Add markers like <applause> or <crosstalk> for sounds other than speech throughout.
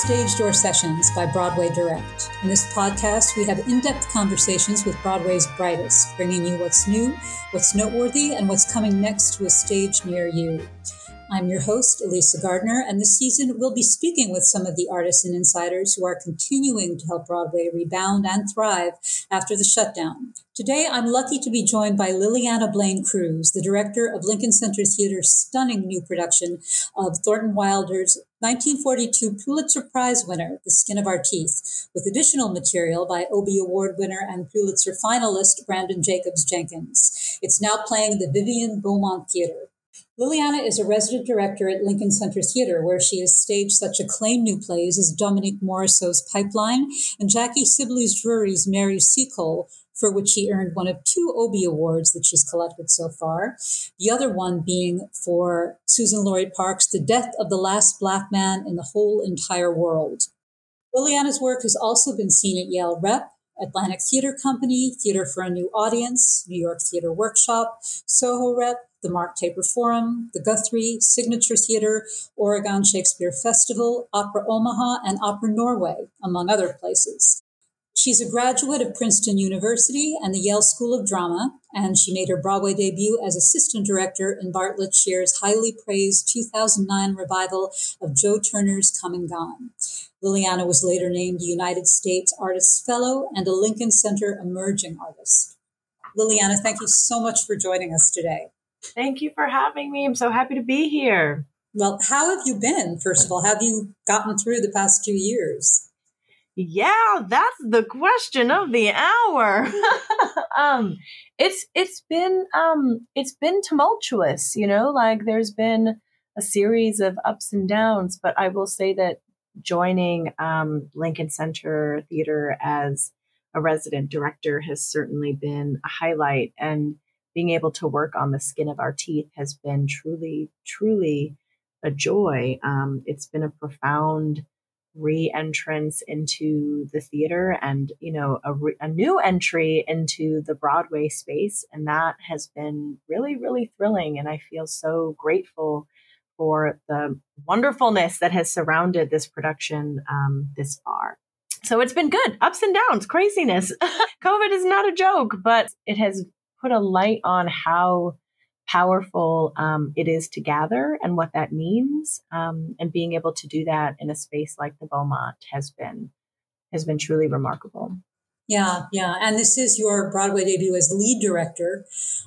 Stage Door Sessions by Broadway Direct. In this podcast, we have in depth conversations with Broadway's brightest, bringing you what's new, what's noteworthy, and what's coming next to a stage near you. I'm your host, Elisa Gardner, and this season we'll be speaking with some of the artists and insiders who are continuing to help Broadway rebound and thrive after the shutdown. Today, I'm lucky to be joined by Lileana Blain Cruz, the director of Lincoln Center Theater's stunning new production of Thornton Wilder's 1942 Pulitzer Prize winner, The Skin of Our Teeth, with additional material by Obie Award winner and Pulitzer finalist Branden Jacobs Jenkins. It's now playing the Vivian Beaumont Theater. Lileana is a resident director at Lincoln Center Theater, where she has staged such acclaimed new plays as Dominique Morisseau's Pipeline and Jackie Sibblies Drury's Mary Seacole, for which she earned one of two Obie Awards that she's collected so far. The other one being for Suzan-Lori Parks' The Death of the Last Black Man in the Whole Entire World. Lileana's work has also been seen at Yale Rep, Atlantic Theater Company, Theater for a New Audience, New York Theater Workshop, Soho Rep, the Mark Taper Forum, the Guthrie Signature Theater, Oregon Shakespeare Festival, Opera Omaha, and Opera Norway, among other places. She's a graduate of Princeton University and the Yale School of Drama, and she made her Broadway debut as assistant director in Bartlett Sher's highly praised 2009 revival of Joe Turner's Come and Gone. Lileana was later named United States Artist Fellow and a Lincoln Center Emerging Artist. Lileana, thank you so much for joining us today. Thank you for having me. I'm so happy to be here. Well, how have you been? First of all, have you gotten through the past two years? Yeah, that's the question of the hour. <laughs> um, it's it's been um, it's been tumultuous, you know. Like there's been a series of ups and downs, but I will say that joining um, Lincoln Center Theater as a resident director has certainly been a highlight and being able to work on the skin of our teeth has been truly, truly a joy. Um, it's been a profound re-entrance into the theater and you know a, re- a new entry into the broadway space. And that has been really really thrilling. And i feel so grateful for the wonderfulness that has surrounded this production um, this far. So it's been good. Ups and downs craziness. <laughs> Covid is not a joke but it has put a light on how powerful um, it is to gather and what that means. Um, and being able to do that in a space like the Beaumont has been has been truly remarkable. Yeah, yeah. And this is your Broadway debut as lead director.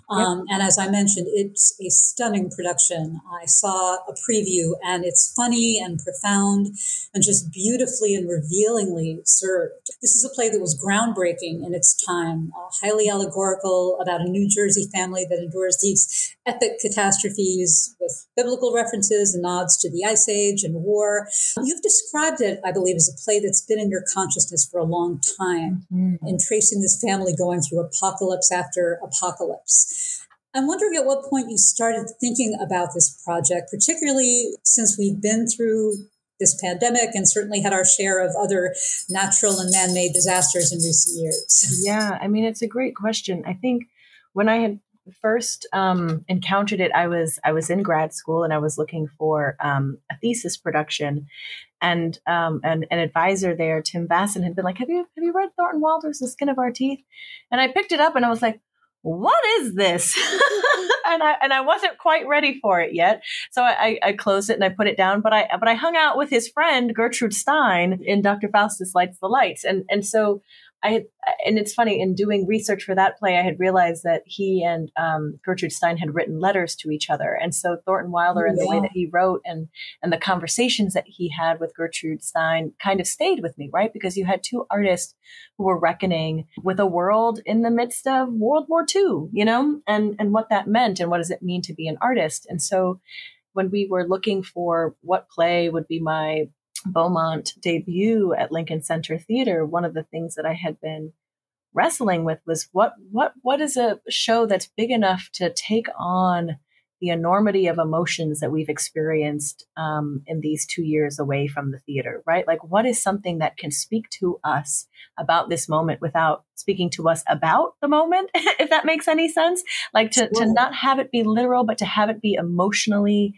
Um, yep. And as I mentioned, it's a stunning production. I saw a preview and it's funny and profound and just beautifully and revealingly served. This is a play that was groundbreaking in its time, uh, highly allegorical about a New Jersey family that endures these epic catastrophes with biblical references and nods to the Ice Age and war. You've described it, I believe, as a play that's been in your consciousness for a long time. Mm-hmm Mm-hmm. and tracing this family going through apocalypse after apocalypse. I'm wondering at what point you started thinking about this project, particularly since we've been through this pandemic and certainly had our share of other natural and man made disasters in recent years. Yeah, I mean, it's a great question. I think when I had first um, encountered it, I was I was in grad school and I was looking for um, a thesis production, and um, an, an advisor there, Tim Basson, had been like, "Have you have you read Thornton Wilder's The Skin of Our Teeth?" And I picked it up and I was like, "What is this?" <laughs> and I and I wasn't quite ready for it yet, so I, I, closed it and I put it down. But I but I hung out with his friend Gertrude Stein in Dr. Faustus Lights the Lights, and and so I had, and it's funny in doing research for that play, I had realized that he and um, Gertrude Stein had written letters to each other, and so Thornton Wilder and the way that he wrote and and the conversations that he had with Gertrude Stein kind of stayed with me, right? Because you had two artists who were reckoning with a world in the midst of World War II, you know, and and what that meant and what does it mean to be an artist, and so when we were looking for what play would be my Beaumont debut at Lincoln Center Theater, one of the things that I had been wrestling with was what what what is a show that's big enough to take on the enormity of emotions that we've experienced um, in these two years away from the theater, right? Like, what is something that can speak to us about this moment without speaking to us about the moment, <laughs> if that makes any sense? Like, to, to not have it be literal, but to have it be emotionally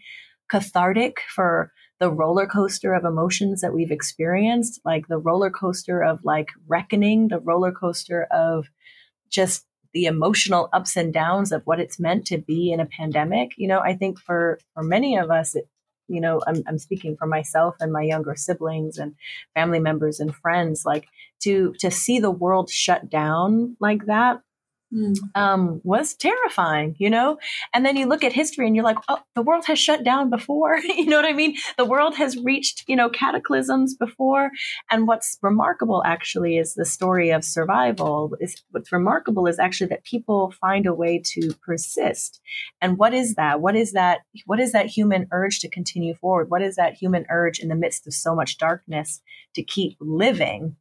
cathartic for the roller coaster of emotions that we've experienced, like the roller coaster of like reckoning, the roller coaster of just the emotional ups and downs of what it's meant to be in a pandemic. You know, I think for for many of us, it, you know, I'm, I'm speaking for myself and my younger siblings and family members and friends, like to to see the world shut down like that Mm. Um, was terrifying, you know? And then you look at history and you're like, oh, the world has shut down before. <laughs> you know what I mean? The world has reached, you know, cataclysms before. And what's remarkable actually is the story of survival. Is what's remarkable is actually that people find a way to persist. And what is that? What is that? What is that human urge to continue forward? What is that human urge in the midst of so much darkness to keep living?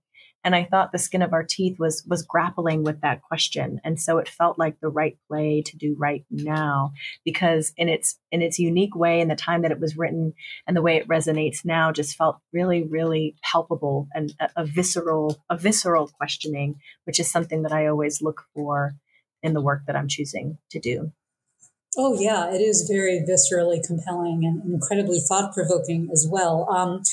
And I thought the skin of our teeth was was grappling with that question, and so it felt like the right play to do right now because in its in its unique way, in the time that it was written, and the way it resonates now, just felt really really palpable and a, a visceral a visceral questioning, which is something that I always look for in the work that I'm choosing to do. Oh, yeah, it is very viscerally compelling and incredibly thought provoking as well. Um,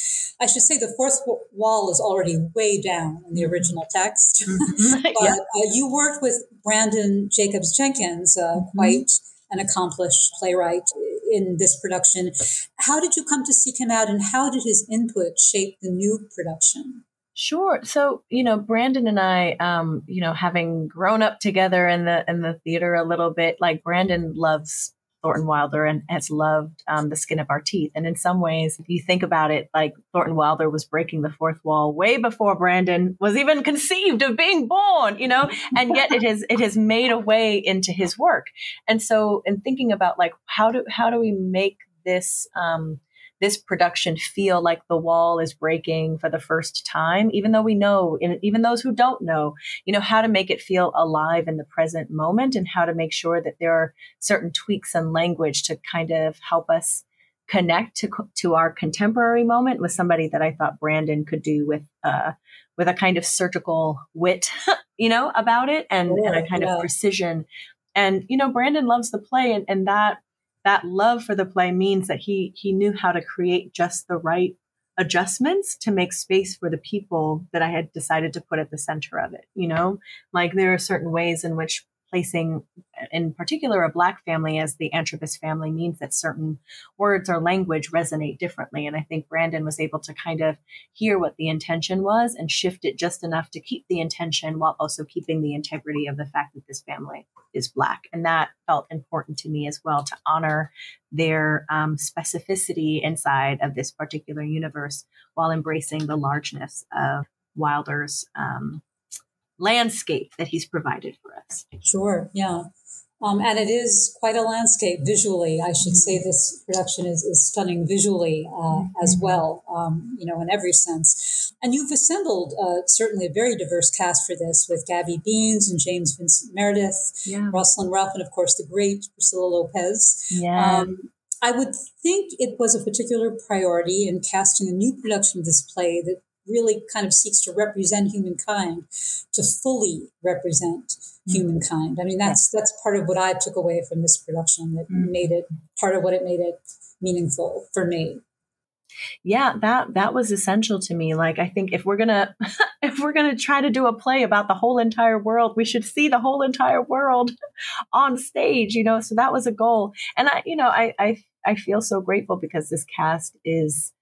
I should say the fourth wall is already way down in the original text. Mm-hmm. <laughs> <laughs> but yeah. uh, you worked with Branden Jacobs Jenkins, uh, mm-hmm. quite an accomplished playwright in this production. How did you come to seek him out and how did his input shape the new production? Sure. So, you know, Branden and I, um, you know, having grown up together in the in the theater a little bit, like Branden loves Thornton Wilder and has loved um, the skin of our teeth. And in some ways, if you think about it, like Thornton Wilder was breaking the fourth wall way before Branden was even conceived of being born, you know, and yet it has it has made a way into his work. And so, in thinking about like how do how do we make this um, this production feel like the wall is breaking for the first time, even though we know, even those who don't know, you know, how to make it feel alive in the present moment and how to make sure that there are certain tweaks and language to kind of help us connect to, to our contemporary moment with somebody that I thought Branden could do with, uh, with a kind of surgical wit, <laughs> you know, about it and, yeah, and a kind yeah. of precision. And, you know, Branden loves the play and, and that that love for the play means that he he knew how to create just the right adjustments to make space for the people that I had decided to put at the center of it. You know, like there are certain ways in which placing, in particular, a Black family as the Antrobus family means that certain words or language resonate differently. And I think Branden was able to kind of hear what the intention was and shift it just enough to keep the intention while also keeping the integrity of the fact that this family is Black. And that felt important to me as well to honor their um, specificity inside of this particular universe while embracing the largeness of Wilder's um, landscape that he's provided for us. Sure, yeah. Um, and it is quite a landscape visually. I should say this production is, is stunning visually uh, as mm-hmm. well, um, you know, in every sense. And you've assembled uh, certainly a very diverse cast for this with Gabby Beans and James Vincent Meredith, yeah. Roslyn Ruff, and of course the great Priscilla Lopez. Yeah. Um, I would think it was a particular priority in casting a new production of this play that really kind of seeks to represent humankind, to fully represent mm-hmm. humankind. I mean, that's that's part of what I took away from this production that mm-hmm. made it part of what it made it meaningful for me. Yeah, that that was essential to me. Like I think if we're going <laughs> to if we're to try to do a play about the whole entire world, we should see the whole entire world <laughs> on stage, you know. So that was a goal. And I you know, I I I feel so grateful because this cast is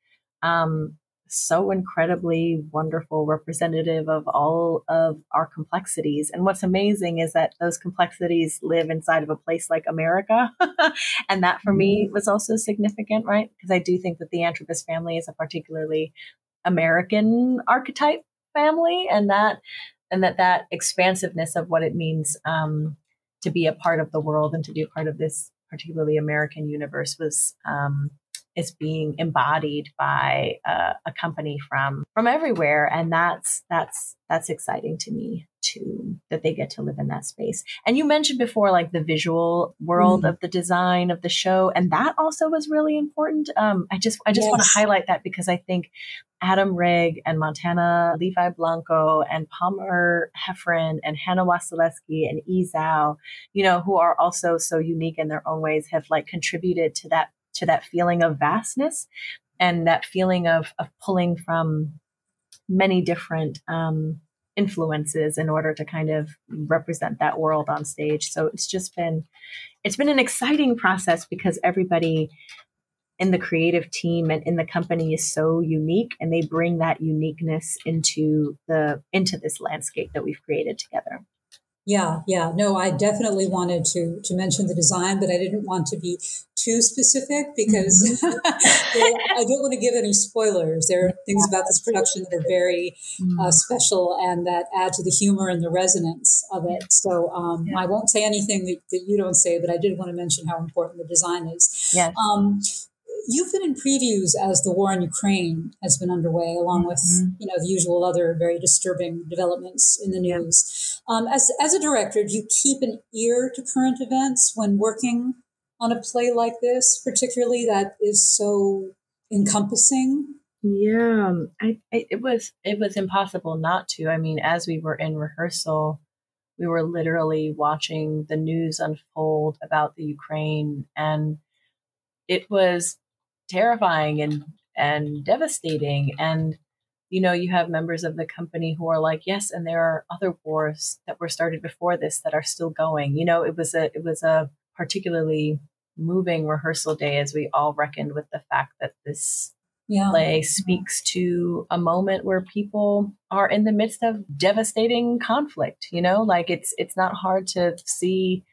um so incredibly wonderful representative of all of our complexities. And what's amazing is that those complexities live inside of a place like America. <laughs> and that for me mm-hmm. was also significant, right? Because I do think that the Antrobus family is a particularly American archetype family and that and that that expansiveness of what it means um, to be a part of the world and to be a part of this particularly American universe was um, is being embodied by uh, a company from from everywhere and that's that's that's exciting to me too that they get to live in that space and you mentioned before like the visual world mm. of the design of the show and that also was really important um, i just i just yes. want to highlight that because i think adam rigg and montana levi blanco and palmer hefferan and hannah wasilewski and Yi Zhao, you know who are also so unique in their own ways have like contributed to that to that feeling of vastness and that feeling of of pulling from many different um, influences in order to kind of represent that world on stage. So it's just been it's been an exciting process because everybody in the creative team and in the company is so unique and they bring that uniqueness into the into this landscape that we've created together. Yeah, yeah. No, I definitely wanted to to mention the design, but I didn't want to be too specific because mm-hmm. <laughs> I don't want to give any spoilers. There are things about this production that are very uh, mm-hmm. special and that add to the humor and the resonance of it. So um, yeah. I won't say anything that, that, you don't say, but I did want to mention how important the design is. Yes. Um, you've been in previews as the war in Ukraine has been underway, along with mm-hmm. you know the usual other very disturbing developments in the news. Um, as as a director, do you keep an ear to current events when working on a play like this, particularly that is so encompassing? Yeah, I, I, it was it was impossible not to. I mean, as we were in rehearsal, we were literally watching the news unfold about the Ukraine, and it was terrifying and and devastating. And you know, you have members of the company who are like, yes, and there are other wars that were started before this that are still going. You know, it was a it was a particularly moving rehearsal day as we all reckoned with the fact that this yeah. play speaks to a moment where people are in the midst of devastating conflict you know like it's it's not hard to see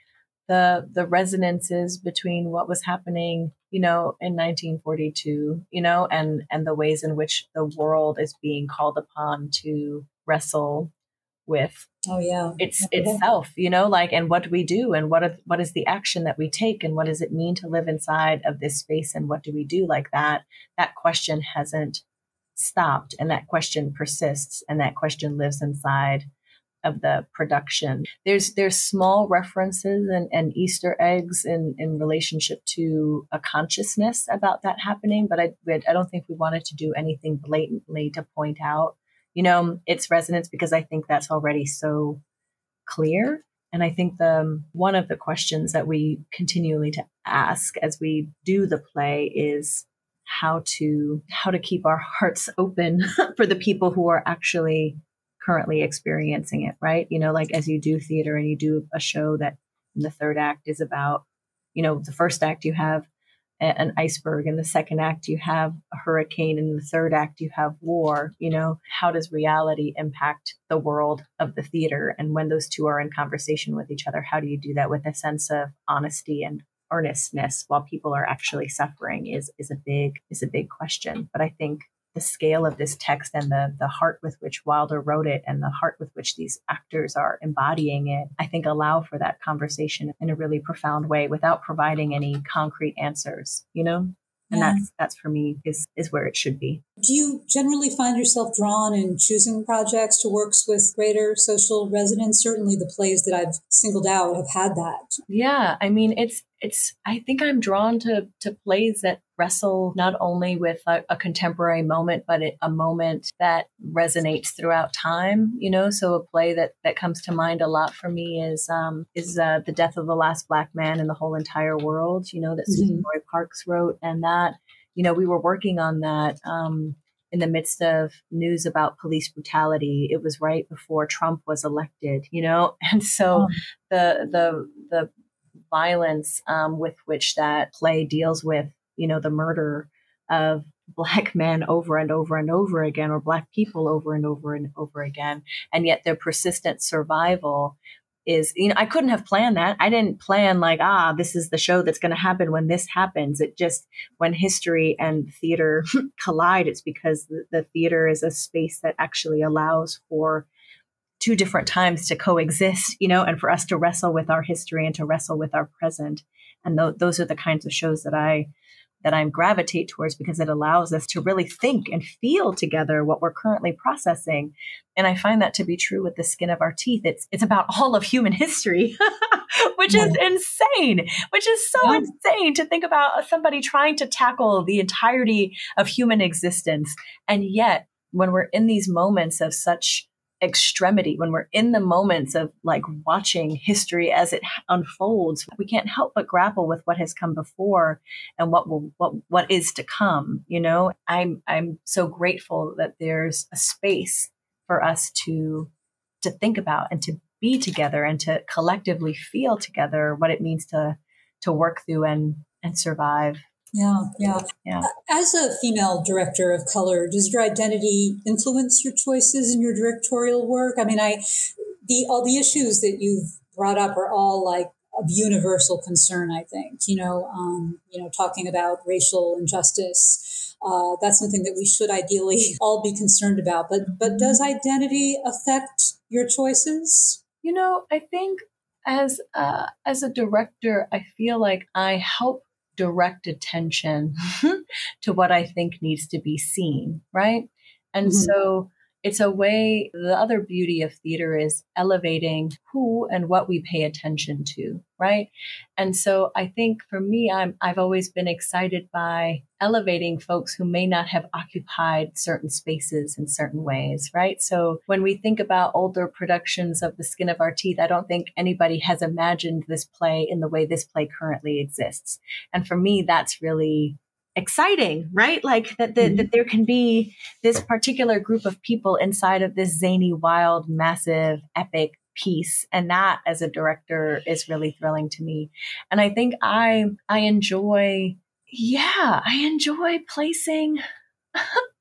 the the resonances between what was happening you know in 1942 you know and and the ways in which the world is being called upon to wrestle with oh yeah. it's itself you know like and what do we do and what are, what is the action that we take and what does it mean to live inside of this space and what do we do like that that question hasn't stopped and that question persists and that question lives inside of the production there's there's small references and, and easter eggs in in relationship to a consciousness about that happening but i i don't think we wanted to do anything blatantly to point out you know, its resonance because I think that's already so clear. And I think the one of the questions that we continually to ask as we do the play is how to how to keep our <laughs> hearts open <laughs> for the people who are actually currently experiencing it, right? You know, like as you do theater and you do a show that in the third act is about, you know, the first act you have an iceberg in the second act you have a hurricane in the third act you have war you know how does reality impact the world of the theater and when those two are in conversation with each other how do you do that with a sense of honesty and earnestness while people are actually suffering is is a big is a big question but i think the scale of this text and the the heart with which Wilder wrote it and the heart with which these actors are embodying it, I think allow for that conversation in a really profound way without providing any concrete answers, you know? And yeah. that's that's for me is is where it should be. Do you generally find yourself drawn in choosing projects to works with greater social resonance? Certainly the plays that I've singled out have had that. Yeah. I mean it's it's I think I'm drawn to to plays that wrestle not only with a, a contemporary moment, but it, a moment that resonates throughout time. You know, so a play that that comes to mind a lot for me is um, is uh, the death of the last black man in the whole entire world. You know, that mm-hmm. Suzan-Lori Parks wrote, and that you know we were working on that. Um, in the midst of news about police brutality. It was right before Trump was elected, you know, <laughs> and so oh. the the the violence um, with which that play deals with you know, the murder of black <laughs> men over and over and over again, or black people over and over and over again. And yet their persistent survival is, you know, I couldn't have planned that. I didn't plan like, ah, this is the show that's going to happen when this happens. It just, when history and theater <laughs> collide, it's because the, the theater is a space that actually allows for two different times to coexist, you know, and for us to wrestle with our history and to wrestle with our present. And th- those are the kinds of shows that I that I gravitate towards because it allows us to really think and feel together what we're currently processing. And I find that to be true with the skin of our teeth. It's it's about all of human history, <laughs> which is insane, which is so yeah. insane to think about somebody trying to tackle the entirety of human existence. And yet, when we're in these moments of such extremity, when we're in the moments of like watching history as it unfolds, we can't help but grapple with what has come before and what will what what is to come. You know, I'm I'm so grateful that there's a space for us to to think about and to be together and to collectively feel together what it means to to work through and and survive yeah, yeah. Yeah. As a female director of color, does your identity influence your choices in your directorial work? I mean, I the all the issues that you've brought up are all like of universal concern. I think you know, um, you know, talking about racial injustice. Uh, that's something that we should ideally <laughs> all be concerned about. But but does identity affect your choices? You know, I think as uh, as a director, I feel like I help direct attention <laughs> to what I think needs to be seen, right? And mm-hmm. so it's a way, the other beauty of theater is elevating who and what we pay attention to, right? And so I think for me, I'm, I've always been excited by elevating folks who may not have occupied certain spaces in certain ways, right? So when we think about older productions of The Skin of Our Teeth, I don't think anybody has imagined this play in the way this play currently exists. And for me, that's really exciting, right? Like that, the, mm-hmm. that there can be this particular group of people inside of this zany, wild, massive, epic piece and that as a director is really thrilling to me and i think i i enjoy yeah i enjoy placing <laughs>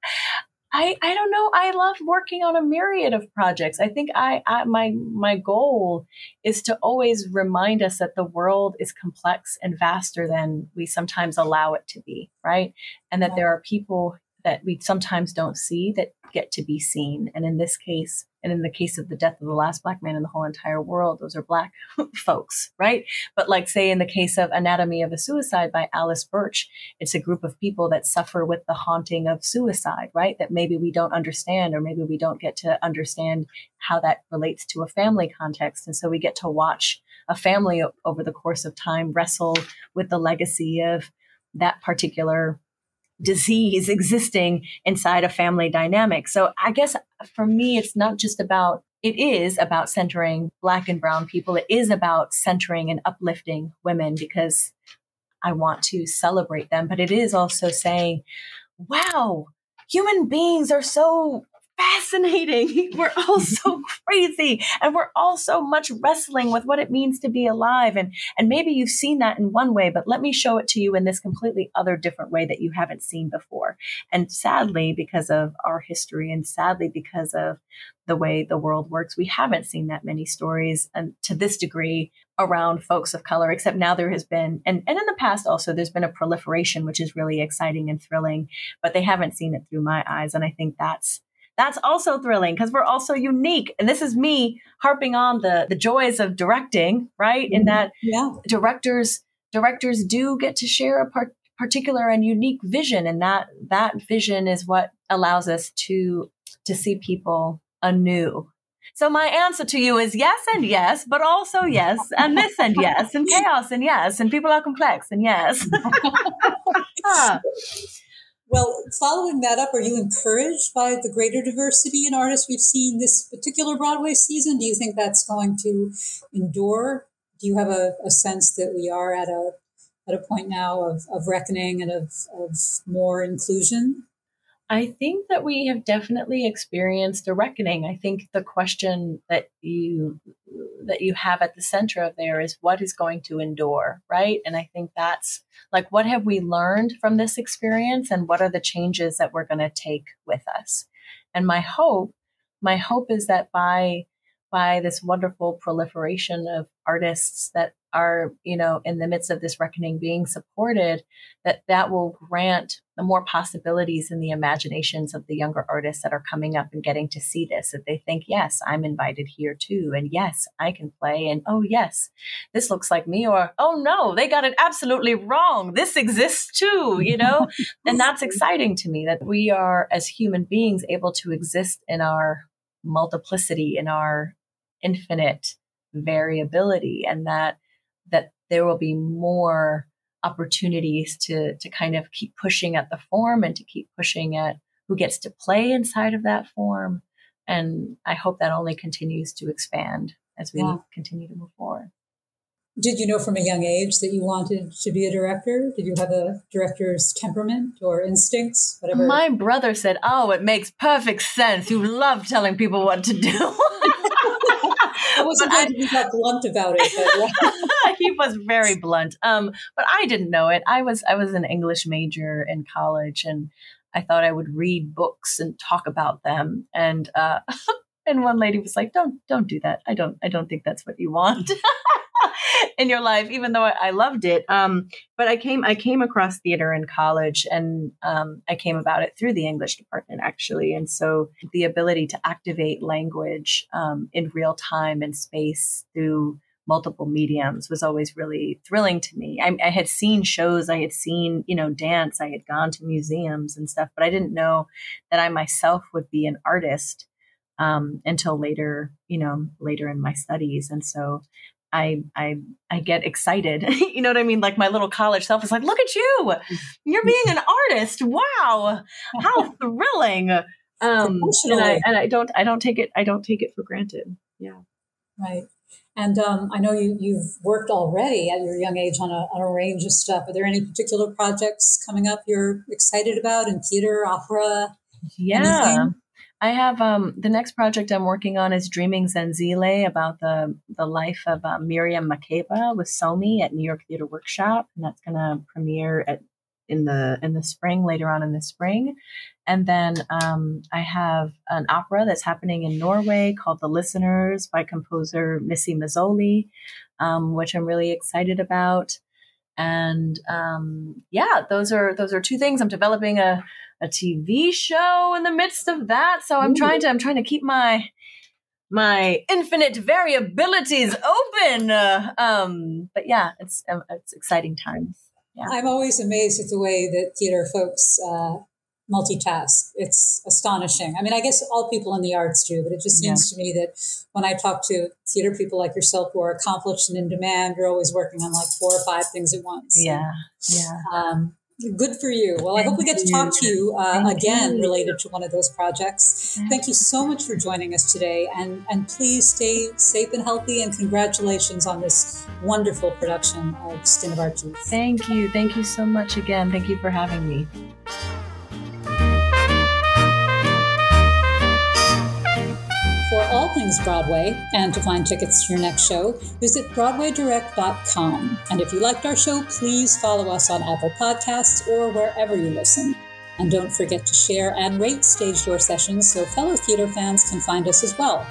I, I don't know. I love working on a myriad of projects. I think I, I my my goal is to always remind us that the world is complex and vaster than we sometimes allow it to be, right? And that there are people that we sometimes don't see that get to be seen. And in this case, and in the case of the death of the last black man in the whole entire world, those are black <laughs> folks, right? But like say in the case of Anatomy of a Suicide by Alice Birch, it's a group of people that suffer with the haunting of suicide, right? That maybe we don't understand, or maybe we don't get to understand how that relates to a family context. And so we get to watch a family over the course of time wrestle with the legacy of that particular disease existing inside a family dynamic. So I guess for me, it's not just about, it is about centering Black and Brown people. It is about centering and uplifting women because I want to celebrate them. But it is also saying, wow, human beings are so fascinating. <laughs> We're all <laughs> so crazy and we're all so much wrestling with what it means to be alive. And, and maybe you've seen that in one way, but let me show it to you in this completely other different way that you haven't seen before. And sadly, because of our history and sadly, because of the way the world works, we haven't seen that many stories and to this degree around folks of color, except now there has been, and, and in the past also, there's been a proliferation, which is really exciting and thrilling, but they haven't seen it through my eyes. And I think that's that's also thrilling because we're also unique. And this is me harping on the the joys of directing, right? In mm-hmm. that yeah. directors directors do get to share a part, particular and unique vision, and that that vision is what allows us to to see people anew. So my answer to you is yes and yes, but also yes and this and yes and <laughs> chaos and yes and people are complex and yes. <laughs> <laughs> Well, following that up, are you encouraged by the greater diversity in artists we've seen this particular Broadway season? Do you think that's going to endure? Do you have a, a sense that we are at a at a point now of, of reckoning and of, of more inclusion? I think that we have definitely experienced a reckoning. I think the question that you that you have at the center of there is what is going to endure, right? And I think that's like what have we learned from this experience and what are the changes that we're going to take with us? And my hope, my hope is that by by this wonderful proliferation of artists that are you know in the midst of this reckoning being supported that that will grant more possibilities in the imaginations of the younger artists that are coming up and getting to see this that they think yes i'm invited here too and yes i can play and oh yes this looks like me or oh no they got it absolutely wrong. This exists too you <laughs> know? And that's exciting to me that we are as human beings able to exist in our multiplicity in our infinite variability and that that there will be more opportunities to to kind of keep pushing at the form and to keep pushing at who gets to play inside of that form and I hope that only continues to expand as we Yeah. continue to move forward. Did you know from a young age that you wanted to be a director? Did you have a director's temperament or instincts, whatever? My brother said, "Oh, it makes perfect sense. You love telling people what to do." <laughs> I wasn't But I- going to be that blunt about it. Yeah. <laughs> he was very blunt. Um, but I didn't know it. I was I was an English major in college, and I thought I would read books and talk about them. And uh, <laughs> and one lady was like, "Don't don't do that. I don't I don't think that's what you want." <laughs> <laughs> in your life even though I, I loved it um, but i came i came across theater in college and um, i came about it through the english department actually and so the ability to activate language um, in real time and space through multiple mediums was always really thrilling to me. I, I, had seen shows, I had seen, you know, dance, I had gone to museums and stuff, but I didn't know that I myself would be an artist um, until later, you know, later in my studies. And so I, I, I get excited. <laughs> you know what I mean? Like my little college self is like, look at you, you're being an artist. Wow. How <laughs> thrilling. Um, and I, and I don't, I don't take it, I don't take it for granted. Yeah. Right. And um, I know you, you've worked already at your young age on a, on a range of stuff. Are there any particular projects coming up you're excited about in theater, opera? Yeah. Anything? I have um, the next project I'm working on is Dreaming Zenzile about the the life of uh, Miriam Makeba with Somi at New York Theater Workshop, and that's going to premiere at in the in the spring later on in the spring. And then um, I have an opera that's happening in Norway called The Listeners by composer Missy Mazzoli, um, which I'm really excited about. And um, yeah, those are those are two things. I'm developing a a TV show in the midst of that, so I'm Ooh. trying to I'm trying to keep my my infinite variabilities open. Uh, um, but yeah, it's um, it's exciting times. Yeah. I'm always amazed at the way that theater folks uh, multitask. It's astonishing. I mean, I guess all people in the arts do, but it just seems to me that when I talk to theater people like yourself who are accomplished and in demand, you're always working on like four or five things at once. Yeah, yeah. Um, good for you. Well, I hope we get to talk to you uh, again related to one of those projects. Thank you so much for joining us today, and and please stay safe and healthy. And congratulations on this wonderful production of Skin of Our Teeth. Thank you. Thank you so much again. Thank you for having me. All things Broadway and to find tickets to your next show, visit BroadwayDirect.com. And if you liked our show, please follow us on Apple Podcasts or wherever you listen. And don't forget to share and rate Stage Door Sessions so fellow theater fans can find us as well.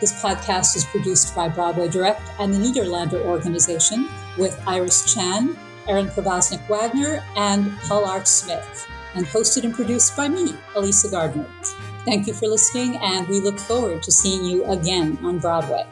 This podcast is produced by Broadway Direct and the Nederlander Organization with Iris Chan, Erin Probosnik Wagner, and Paul Art Smith, and hosted and produced by me, Elisa Gardner. Thank you for listening, and we look forward to seeing you again on Broadway.